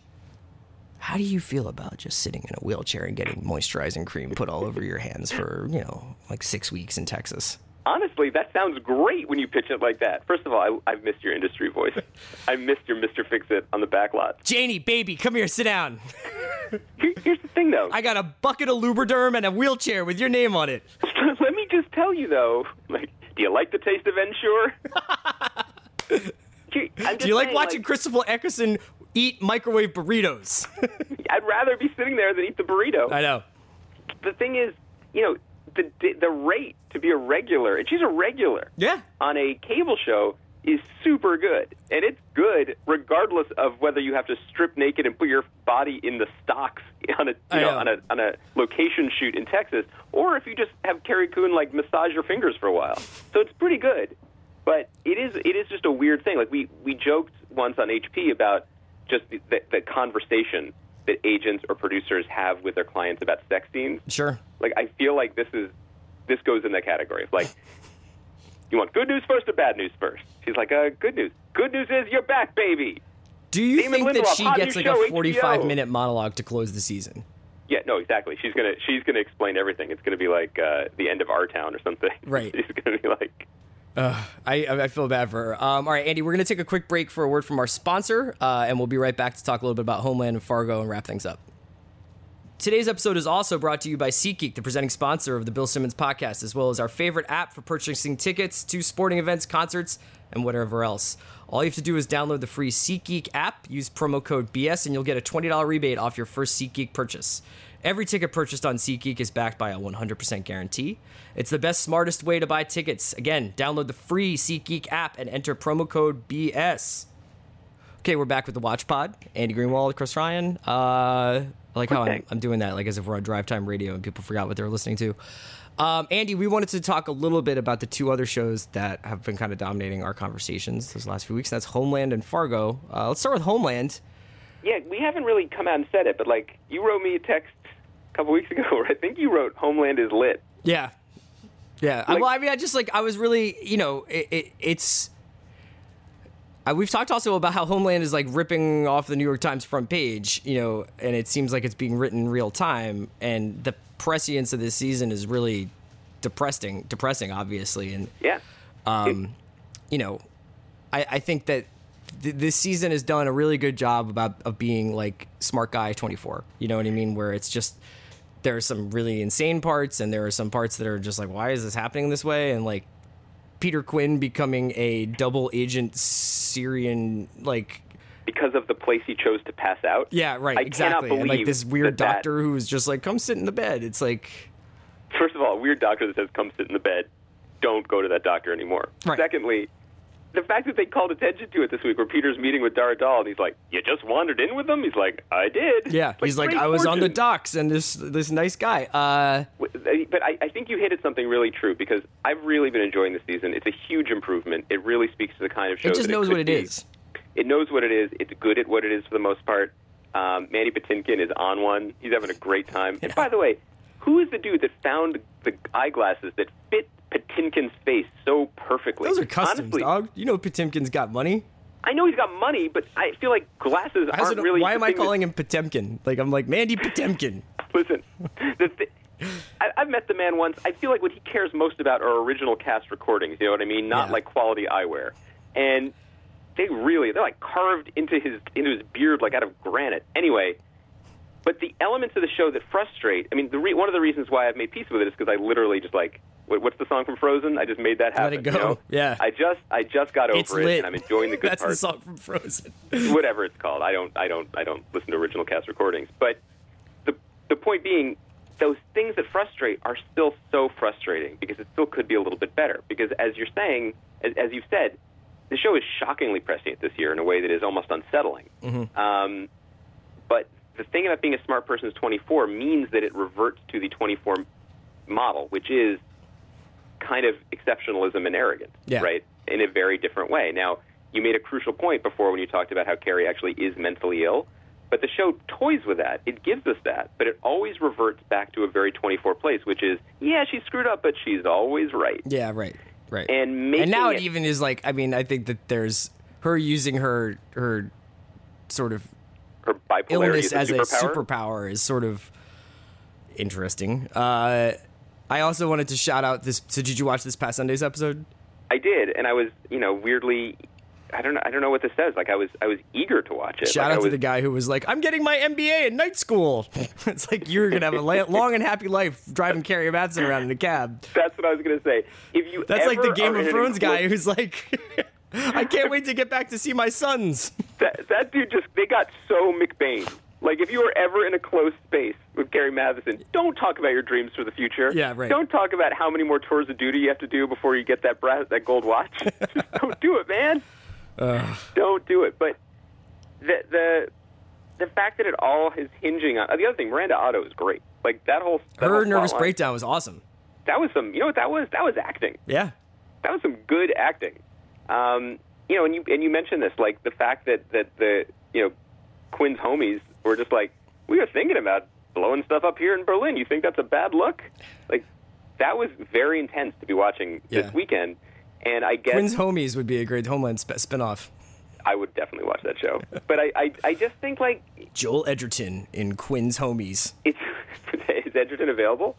how do you feel about just sitting in a wheelchair and getting moisturizing cream put all over your hands for, you know, like 6 weeks in Texas? Honestly, that sounds great when you pitch it like that. First of all, I, I've missed your industry voice. I missed your Mr. Fix It on the back lot. Janie, baby, come here, sit down. Here, here's the thing, though. I got a bucket of Lubriderm and a wheelchair with your name on it. Let me just tell you, though. Like, do you like the taste of Ensure? Do you like watching Christopher Eccleston eat microwave burritos? I'd rather be sitting there than eat the burrito. I know. the thing is, you know, the the rate to be a regular, and she's a regular Yeah. on a cable show is super good, and it's good regardless of whether you have to strip naked and put your body in the stocks on a you know, know. on a on a location shoot in Texas, or if you just have Carrie Coon like massage your fingers for a while. So it's pretty good, but it is it is just a weird thing. Like we we joked once on HP about just the, the, the conversation that agents or producers have with their clients about sex scenes Sure. like I feel like this is this goes in that category of like you want good news first or bad news first. She's like, uh, good news. Good news is you're back, baby. Do you Damon think that she gets like show, a 45 HBO. minute monologue to close the season? Yeah, no, exactly. She's gonna she's gonna explain everything. It's gonna be like uh, the end of our town or something. Right. She's gonna be like, I, I feel bad for her. Um, all right, Andy, we're going to take a quick break for a word from our sponsor, uh, and we'll be right back to talk a little bit about Homeland and Fargo and wrap things up. Today's episode is also brought to you by SeatGeek, the presenting sponsor of the Bill Simmons podcast, as well as our favorite app for purchasing tickets to sporting events, concerts, and whatever else. All you have to do is download the free SeatGeek app, use promo code BS, and you'll get a $20 rebate off your first SeatGeek purchase. Every ticket purchased on SeatGeek is backed by a 100% guarantee. It's the best, smartest way to buy tickets. Again, download the free SeatGeek app and enter promo code BS. Okay, we're back with the Watch Pod. Andy Greenwald, Chris Ryan. Uh, I like how I'm, I'm doing that, like as if we're on drive time radio and people forgot what they were listening to. Um, Andy, we wanted to talk a little bit about the two other shows that have been kind of dominating our conversations those last few weeks. That's Homeland and Fargo. Uh, let's start with Homeland. yeah, we haven't really come out and said it, but like you wrote me a text couple weeks ago where I think you wrote Homeland is lit. Yeah, yeah. I, Like- well, I mean, I just like I was really, you know, it, it, it's. I, we've talked also about how Homeland is like ripping off the New York Times front page, you know, and it seems like it's being written in real time, and the prescience of this season is really depressing, depressing, obviously, and Yeah. um, you know, I, I think that th- this season has done a really good job about of being like smart guy 24. You know what I mean? Where it's just there are some really insane parts, and there are some parts that are just like, why is this happening this way? And like Peter Quinn becoming a double agent Syrian, like because of the place he chose to pass out. yeah, right, I exactly. And like this weird that that- doctor who's just like, come sit in the bed. It's like, First of all, a weird doctor that says come sit in the bed. Don't go to that doctor anymore. Right. Secondly, the fact that they called attention to it this week, where Peter's meeting with Dar Adal, and he's like, "You just wandered in with them." He's like, "I did." yeah, It's he's like, I was on the docks, and this this nice guy. Uh, But I, I think you hit at something really true because I've really been enjoying this season. It's a huge improvement. It really speaks to the kind of show it just that knows could what it be. is. It knows what it is. It's good at what it is for the most part. Um, Mandy Patinkin is on one. He's having a great time. And by the way, who is the dude that found the eyeglasses that fit Patinkin's face so perfectly? Those are customs, Honestly, dog. You know Potemkin's got money. I know he's got money, but I feel like glasses How's aren't really. Why am I thing that- calling him Potemkin? Like I'm like Mandy Potemkin. Listen, the th- I, I've met the man once. I feel like what he cares most about are original cast recordings. You know what I mean? Not Yeah. like quality eyewear. And they really they're like carved into his into his beard like out of granite. Anyway, but the elements of the show that frustrate. I mean, the re- one of the reasons why I've made peace with it is because I literally just like what's the song from Frozen? I just made that happen. Let it go. you know? Yeah. I just I just got over It's it, lit. and I'm enjoying the good That's parts the song from Frozen. whatever it's called. I don't, I don't, I don't listen to original cast recordings. But the the point being, those things that frustrate are still so frustrating because it still could be a little bit better. Because as you're saying, as, as you've said, the show is shockingly prescient this year in a way that is almost unsettling. Um, but the thing about being a smart person is 24 means that it reverts to the 24 model, which is kind of exceptionalism and arrogance, Yeah. right? In a very different way. Now, you made a crucial point before when you talked about how Carrie actually is mentally ill, but the show toys with that. It gives us that, but it always reverts back to a very 24 place, which is, yeah, she screwed up, but she's always right. Yeah, right, right. And and now it it- even is like I mean I think that there's her using her her sort of Her bipolarity illness is a as superpower. a superpower is sort of interesting. Uh, I also wanted to shout out this. So did you watch this past Sunday's episode? I did, and I was, you know, weirdly, I don't know, I don't know what this says. Like I was, I was eager to watch it. Shout like, out I to the guy who was like, "I'm getting my MBA in night school." it's like you're gonna have a la- long and happy life driving Carrie Mathison around in a cab. That's what I was going to say. If you That's like the Game of Thrones guy who's like, "I can't wait to get back to see my sons." that, that dude just they got so McBain. Like if you were ever in a closed space with Gary Mathison, don't talk about your dreams for the future. Yeah, right. Don't talk about how many more tours of duty you have to do before you get that brass, that gold watch. just don't do it, man. Don't do it. But the the the fact that it all is hinging on the other thing, Miranda Otto is great. Like that whole that Her whole nervous plotline, breakdown was awesome. That was some. You know what that was? That was acting. Yeah, that was some good acting. Um, you know, and you and you mentioned this, like the fact that that the you know Quinn's homies were just like, we were thinking about blowing stuff up here in Berlin. You think that's a bad look? Like that was very intense to be watching Yeah. this weekend. And I guess Quinn's homies would be a great Homeland sp- spinoff. I would definitely watch that show. But I, I, I just think like Joel Edgerton in Quinn's homies. it's is Edgerton available?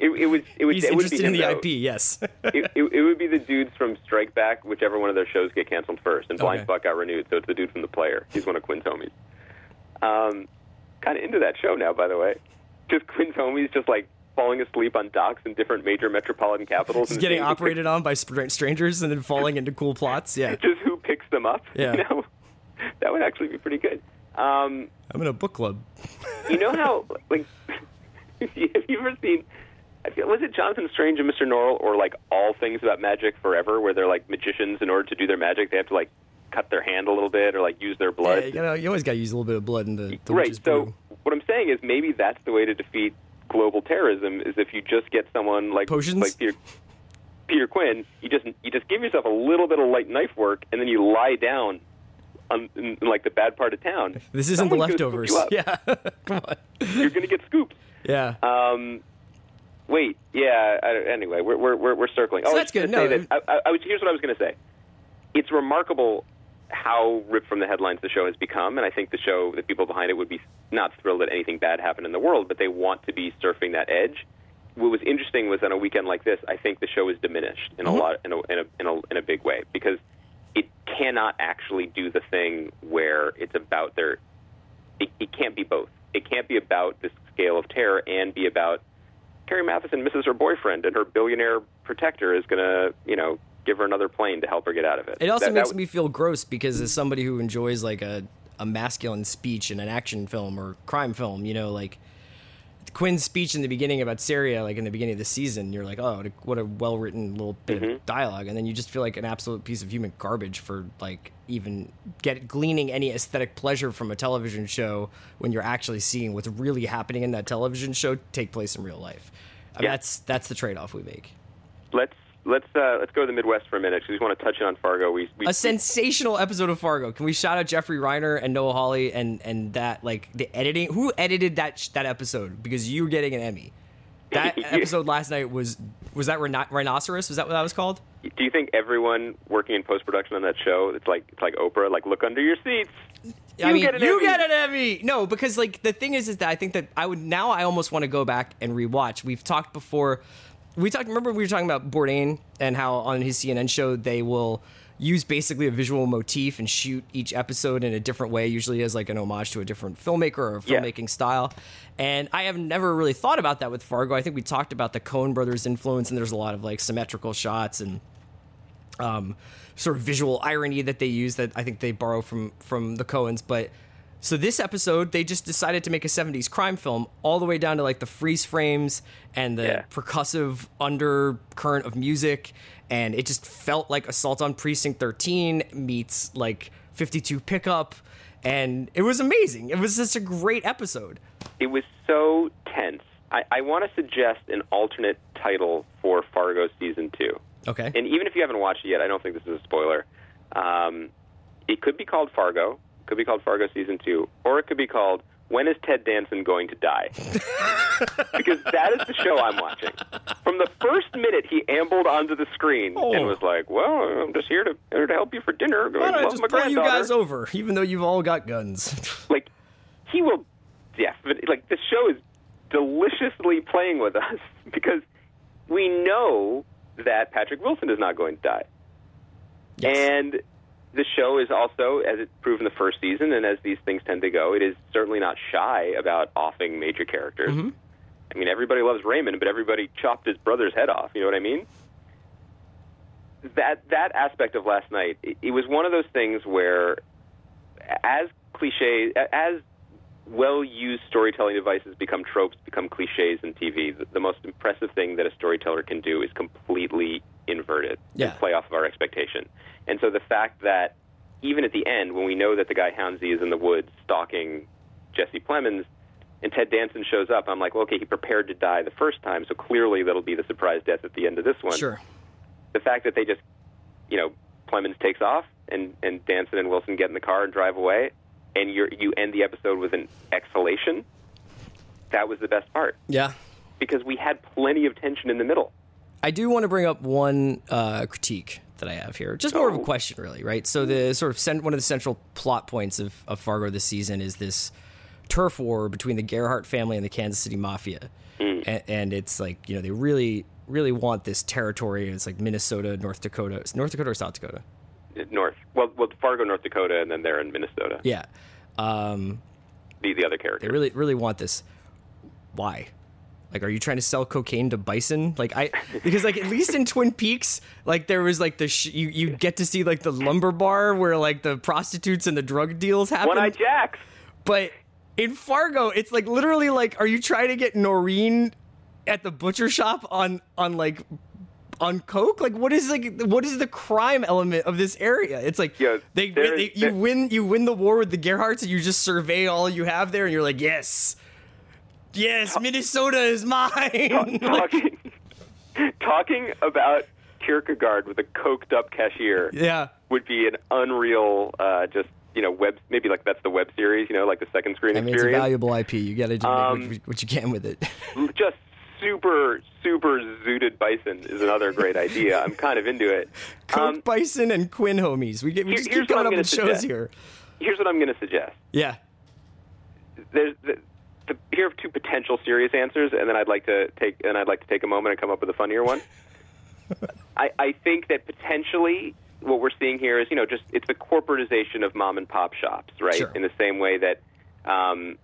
It, it was. It would. He's it would interested be in the though. IP. Yes. it, it, it would be the dudes from Strike Back, whichever one of their shows get canceled first. And Blind Okay. Spot got renewed, so it's the dude from The Player. He's one of Quinn's homies. Um, kind of into that show now, by the way. Just Quinn's homies, just like falling asleep on docks in different major metropolitan capitals. He's getting operated on by strangers and then falling into cool plots. Yeah. Just who picks them up. Yeah. You know, that would actually be pretty good. Um, I'm in a book club. you know how like have you ever seen was it Jonathan Strange and Mr. Norrell or like all things about magic forever where they're like magicians in order to do their magic they have to like cut their hand a little bit or like use their blood Yeah, you, know, you always got to use a little bit of blood in the, the right so brew. what I'm saying is maybe that's the way to defeat global terrorism is if you just get someone like Potions? like Peter Peter Quinn you just you just give yourself a little bit of light knife work and then you lie down on, in, in like the bad part of town This isn't the Someone's gonna leftovers. Yeah. Come on. you're gonna get scooped Yeah. Um, wait, yeah. I, anyway, we're we're we're, circling. So oh, that's good. No, that- I, I, I was. Here's what I was going to say. It's remarkable how ripped from the headlines the show has become, and I think the show, the people behind it, would be not thrilled that anything bad happened in the world, but they want to be surfing that edge. What was interesting was on a weekend like this, I think the show is diminished in a mm-hmm. lot, in a, in a in a in a big way because it cannot actually do the thing where it's about their. It, it can't be both. it can't be about this scale of terror and be about Carrie Mathison misses her boyfriend and her billionaire protector is going to, you know, give her another plane to help her get out of it. It also That- makes that- me feel gross because as somebody who enjoys like a, a masculine speech in an action film or crime film, you know, like Quinn's speech in the beginning about Syria, like in the beginning of the season, you're like, oh, what a well written little bit Mm-hmm. of dialogue, and then you just feel like an absolute piece of human garbage for like even get gleaning any aesthetic pleasure from a television show when you're actually seeing what's really happening in that television show take place in real life. I mean, Yeah. that's that's the trade off we make. let's let's uh, let's go to the Midwest for a minute because we want to touch on Fargo. We, we a sensational episode of Fargo. Can we shout out Jeffrey Reiner and Noah Hawley and and that like the editing? Who edited that sh- that episode? Because you were getting an Emmy. That episode last night was was that rhino- rhinoceros? Was that what that was called? do you think everyone working in post production on that show it's like it's like Oprah like look under your seats I You mean, get an you Emmy. get an Emmy. No, because like the thing is, is that I think that I would now. I almost want to go back and rewatch. We've talked before. We talked. Remember, we were talking about Bourdain and how on his CNN show they will use basically a visual motif and shoot each episode in a different way, usually as like an homage to a different filmmaker or a Yeah. filmmaking style. And I have never really thought about that with Fargo. I think we talked about the Coen brothers influence, and there's a lot of like symmetrical shots and um, sort of visual irony that they use that I think they borrow from from the Coens. But so this episode, they just decided to make a '70s crime film, all the way down to like the freeze frames and the Yeah. percussive undercurrent of music, and it just felt like Assault on Precinct 13 meets like 52 Pickup, and it was amazing. It was just a great episode. it was so tense I, I want to suggest an alternate title for Fargo season two Okay. and even if you haven't watched it yet I don't think this is a spoiler um, it could be called Fargo could be called Fargo season two or it could be called when is Ted Danson going to die? because that is the show I'm watching. From the first minute he ambled onto the screen Oh. and was like, "Well, I'm just here to here to help you for dinner. Going, Why don't I just pull you guys over, even though you've all got guns? like he will definitely like the show is deliciously playing with us because we know that Patrick Wilson is not going to die. Yes. And the show is also, as it proved in the first season, and as these things tend to go, it is certainly not shy about offing major characters. Mm-hmm. I mean, everybody loves Raymond, but everybody chopped his brother's head off. You know what I mean? That that aspect of last night, it, it was one of those things where, as cliche, as well-used storytelling devices become tropes, become cliches in TV, the, the most impressive thing that a storyteller can do is completely invert it Yeah. and play off of our expectation. And so the fact that even at the end, when we know that the guy Hanzee is in the woods stalking Jesse Plemons, and Ted Danson shows up, I'm like, well, okay, he prepared to die the first time, so clearly that'll be the surprise death at the end of this one. Sure. The fact that they just, you know, Plemons takes off, and and Danson and Wilson get in the car and drive away, and you you end the episode with an exhalation. That was the best part Yeah. because we had plenty of tension in the middle. I do want to bring up one uh, critique that I have here, just more of a Oh. question, really, right? So the sort of cent- one of the central plot points of, of Fargo this season is this turf war between the Gerhardt family and the Kansas City Mafia, and, and it's like you know they really really want this territory. It's like Minnesota, North Dakota, It's North Dakota or South Dakota? North, well, well, Fargo, North Dakota, and then they're in Minnesota. Yeah, um, The the other character. they really really want this. Why? Like, are you trying to sell cocaine to bison? Like, I because like at least in Twin Peaks, like there was like the sh- you you get to see like the lumber bar where like the prostitutes and the drug deals happen. One Eye Jacks. But in Fargo, it's like literally like, are you trying to get Noreen at the butcher shop on on like on coke? Like, what is like what is the crime element of this area? It's like Yeah, they, they is- you win you win the war with the Gerhardts and you just survey all you have there and you're like, yes, yes, Minnesota is mine. talking talking about Kierkegaard with a coked up cashier yeah. would be an unreal uh, just you know web maybe like that's the web series you know like the second screen I mean, it's a valuable IP. You got to do Um, what, what you can with it. just super super zooted bison is another great idea I'm kind of into it Coke um, Bison and Quinn homies. We get we just keep coming up with gonna shows suggest. here. here's what I'm going to suggest Yeah. there's the, here are two potential serious answers, and then I'd like to take and I'd like to take a moment and come up with a funnier one. I, I think that potentially what we're seeing here is you know just it's the corporatization of mom and pop shops, right? Sure. In the same way that um,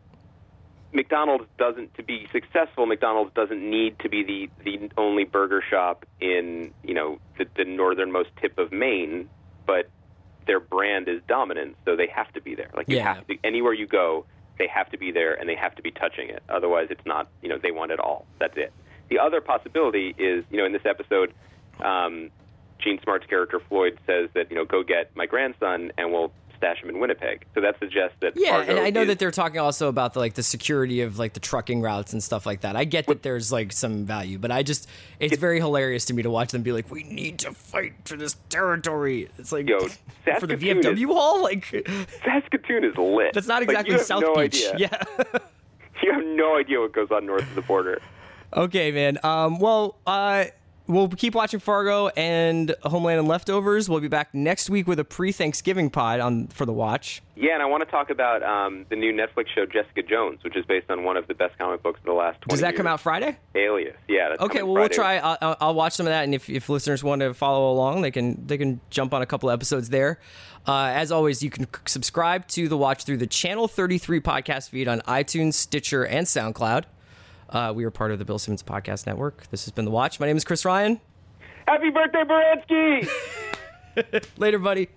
McDonald's doesn't to be successful. McDonald's doesn't need to be the the only burger shop in you know the, the northernmost tip of Maine, but their brand is dominant, so they have to be there. Like you Yeah. have to anywhere you go, they have to be there and they have to be touching it. Otherwise, it's not. You know, they want it all. That's it. The other possibility is, you know, in this episode, um, Jean Smart's character Floyd says that you know, go get my grandson and we'll stash him in Winnipeg. So that suggests that Yeah, Fargo and I know is- that they're talking also about the, like the security of like the trucking routes and stuff like that. I get that there's like some value, but I just it's very hilarious to me to watch them be like, "We need to fight for this territory." It's like Yo, for the VFW hall, like Saskatoon is lit. that's not exactly have South no Beach. Idea. Yeah. You have no idea what goes on north of the border. Okay, man. Um, well, uh, we'll keep watching Fargo and Homeland and Leftovers. We'll be back next week with a pre-Thanksgiving pod on for the watch. Yeah, and I want to talk about um, the new Netflix show Jessica Jones, which is based on one of the best comic books of the last 20 Does that come out Friday? Alias. Yeah. That's Okay, well, we'll try. I'll, I'll- I'll watch some of that, and if, if listeners want to follow along, they can they can jump on a couple episodes there. Uh, as always, you can subscribe to the Watch through the Channel 33 podcast feed on iTunes, Stitcher, and SoundCloud. Uh, we are part of the Bill Simmons Podcast Network. This has been the Watch. My name is Chris Ryan. Happy birthday, Baranski! Later, buddy.